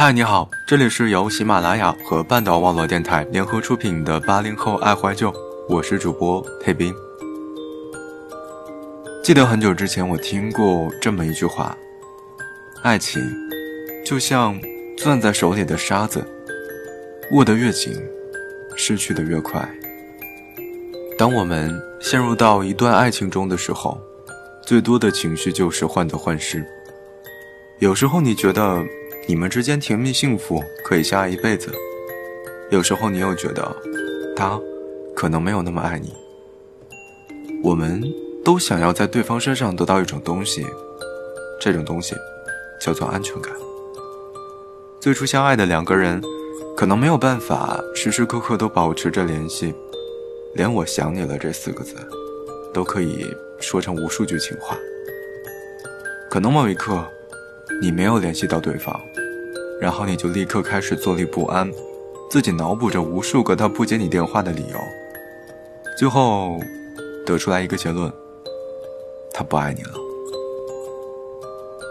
嗨，你好，这里是由喜马拉雅和半岛网络电台联合出品的八零后爱怀旧，我是主播佩斌。记得很久之前我听过这么一句话：爱情就像攥在手里的沙子，握得越紧，失去的越快。当我们陷入到一段爱情中的时候，最多的情绪就是患得患失。有时候你觉得。你们之间甜蜜幸福，可以相爱一辈子。有时候你又觉得，他可能没有那么爱你。我们都想要在对方身上得到一种东西，这种东西叫做安全感。最初相爱的两个人，可能没有办法时时刻刻都保持着联系，连“我想你了”这四个字，都可以说成无数句情话。可能某一刻，你没有联系到对方。然后你就立刻开始坐立不安，自己脑补着无数个他不接你电话的理由，最后得出来一个结论：他不爱你了。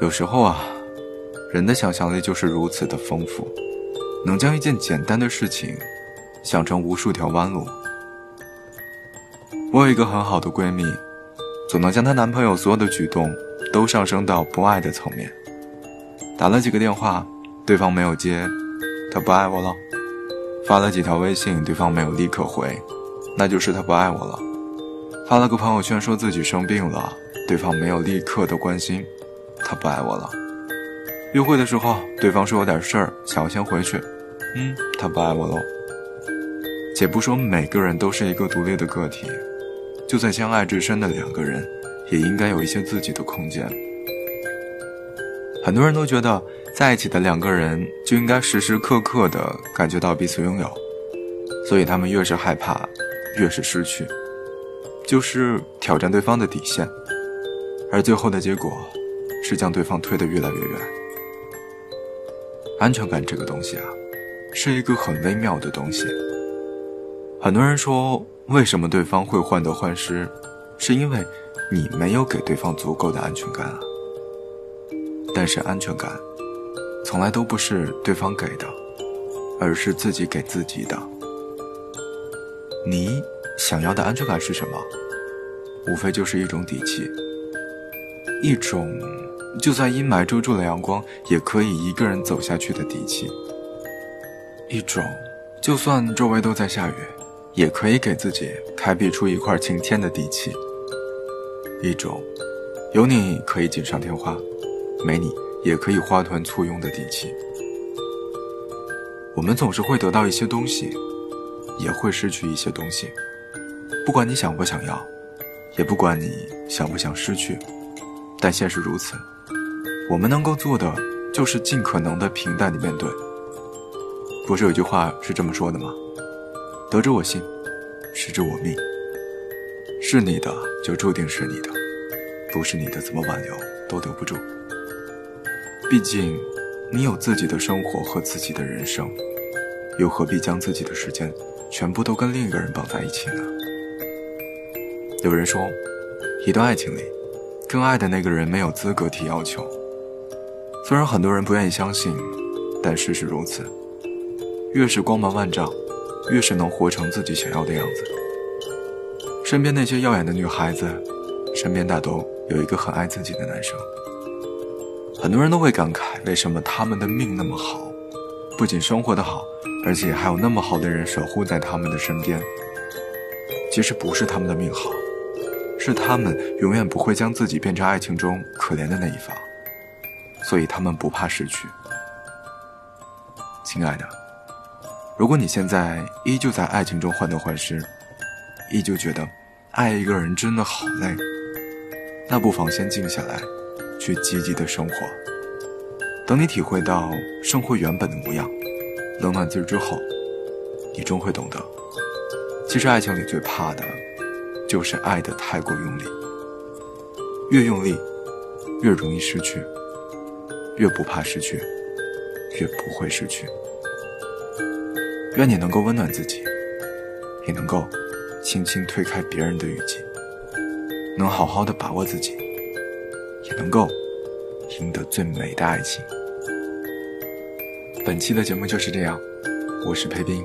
有时候啊，人的想象力就是如此的丰富，能将一件简单的事情想成无数条弯路。我有一个很好的闺蜜，总能将她男朋友所有的举动都上升到不爱的层面，打了几个电话。对方没有接，他不爱我了。发了几条微信，对方没有立刻回，那就是他不爱我了。发了个朋友圈说自己生病了，对方没有立刻的关心，他不爱我了。约会的时候，对方说有点事儿，想要先回去，嗯，他不爱我喽。且不说每个人都是一个独立的个体，就算相爱至深的两个人，也应该有一些自己的空间。很多人都觉得。在一起的两个人就应该时时刻刻的感觉到彼此拥有，所以他们越是害怕，越是失去，就是挑战对方的底线，而最后的结果是将对方推得越来越远。安全感这个东西啊，是一个很微妙的东西。很多人说，为什么对方会患得患失，是因为你没有给对方足够的安全感啊。但是安全感。从来都不是对方给的，而是自己给自己的。你想要的安全感是什么？无非就是一种底气，一种就算阴霾遮住了阳光，也可以一个人走下去的底气；一种就算周围都在下雨，也可以给自己开辟出一块晴天的底气；一种有你可以锦上添花，没你。也可以花团簇拥的底气。我们总是会得到一些东西，也会失去一些东西。不管你想不想要，也不管你想不想失去，但现实如此。我们能够做的，就是尽可能的平淡的面对。不是有句话是这么说的吗？得之我幸，失之我命。是你的就注定是你的，不是你的怎么挽留都留不住。毕竟，你有自己的生活和自己的人生，又何必将自己的时间全部都跟另一个人绑在一起呢？有人说，一段爱情里，更爱的那个人没有资格提要求。虽然很多人不愿意相信，但事实如此。越是光芒万丈，越是能活成自己想要的样子。身边那些耀眼的女孩子，身边大都有一个很爱自己的男生。很多人都会感慨，为什么他们的命那么好，不仅生活的好，而且还有那么好的人守护在他们的身边。其实不是他们的命好，是他们永远不会将自己变成爱情中可怜的那一方，所以他们不怕失去。亲爱的，如果你现在依旧在爱情中患得患失，依旧觉得爱一个人真的好累，那不妨先静下来。去积极的生活。等你体会到生活原本的模样，冷暖自知之后，你终会懂得，其实爱情里最怕的，就是爱的太过用力。越用力，越容易失去；越不怕失去，越不会失去。愿你能够温暖自己，也能够轻轻推开别人的语气，能好好的把握自己。能够赢得最美的爱情。本期的节目就是这样，我是裴斌。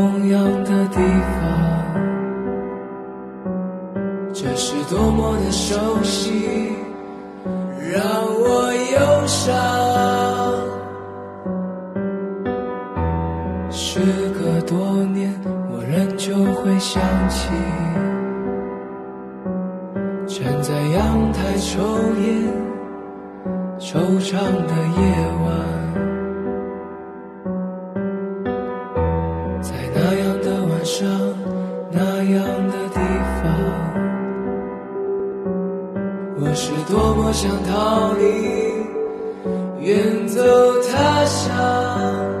同样的地方这是多么的熟悉，让我忧伤。时隔多年，我仍旧会想起，站在阳台抽烟，惆怅的夜那样的晚上那样的地方我是多么想逃离远走他乡。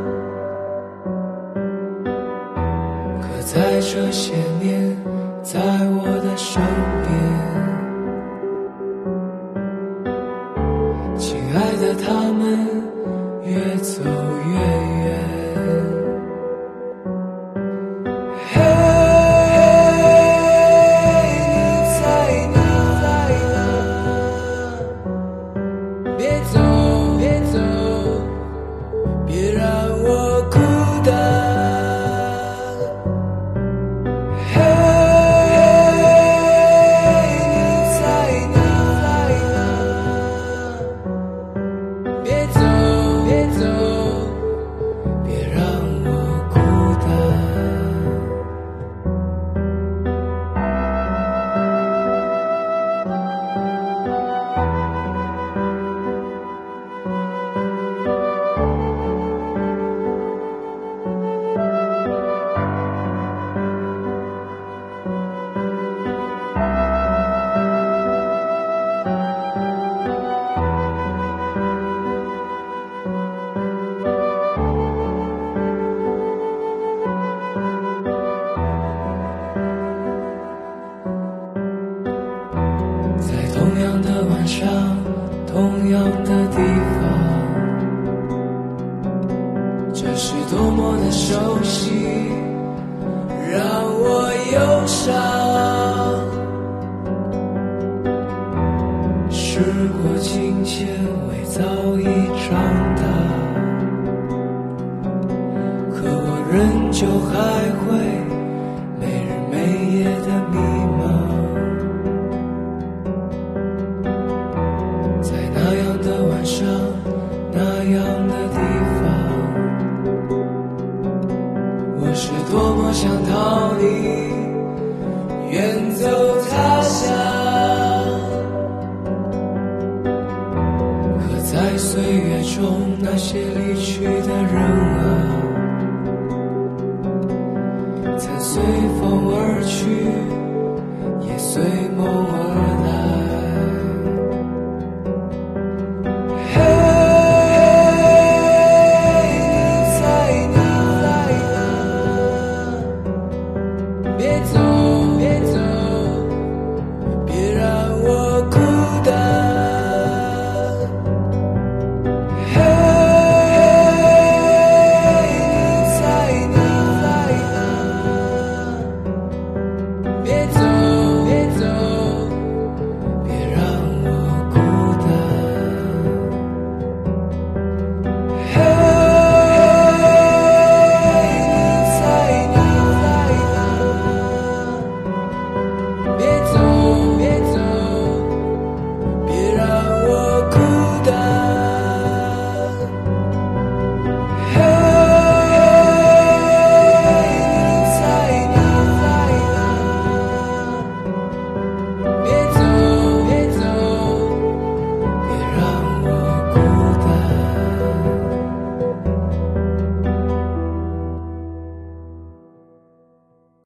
爱上同样的地方，这是多么的熟悉，让我忧伤。时过境迁，我早已长大。可我仍旧还会。曾随风而去，也随梦而。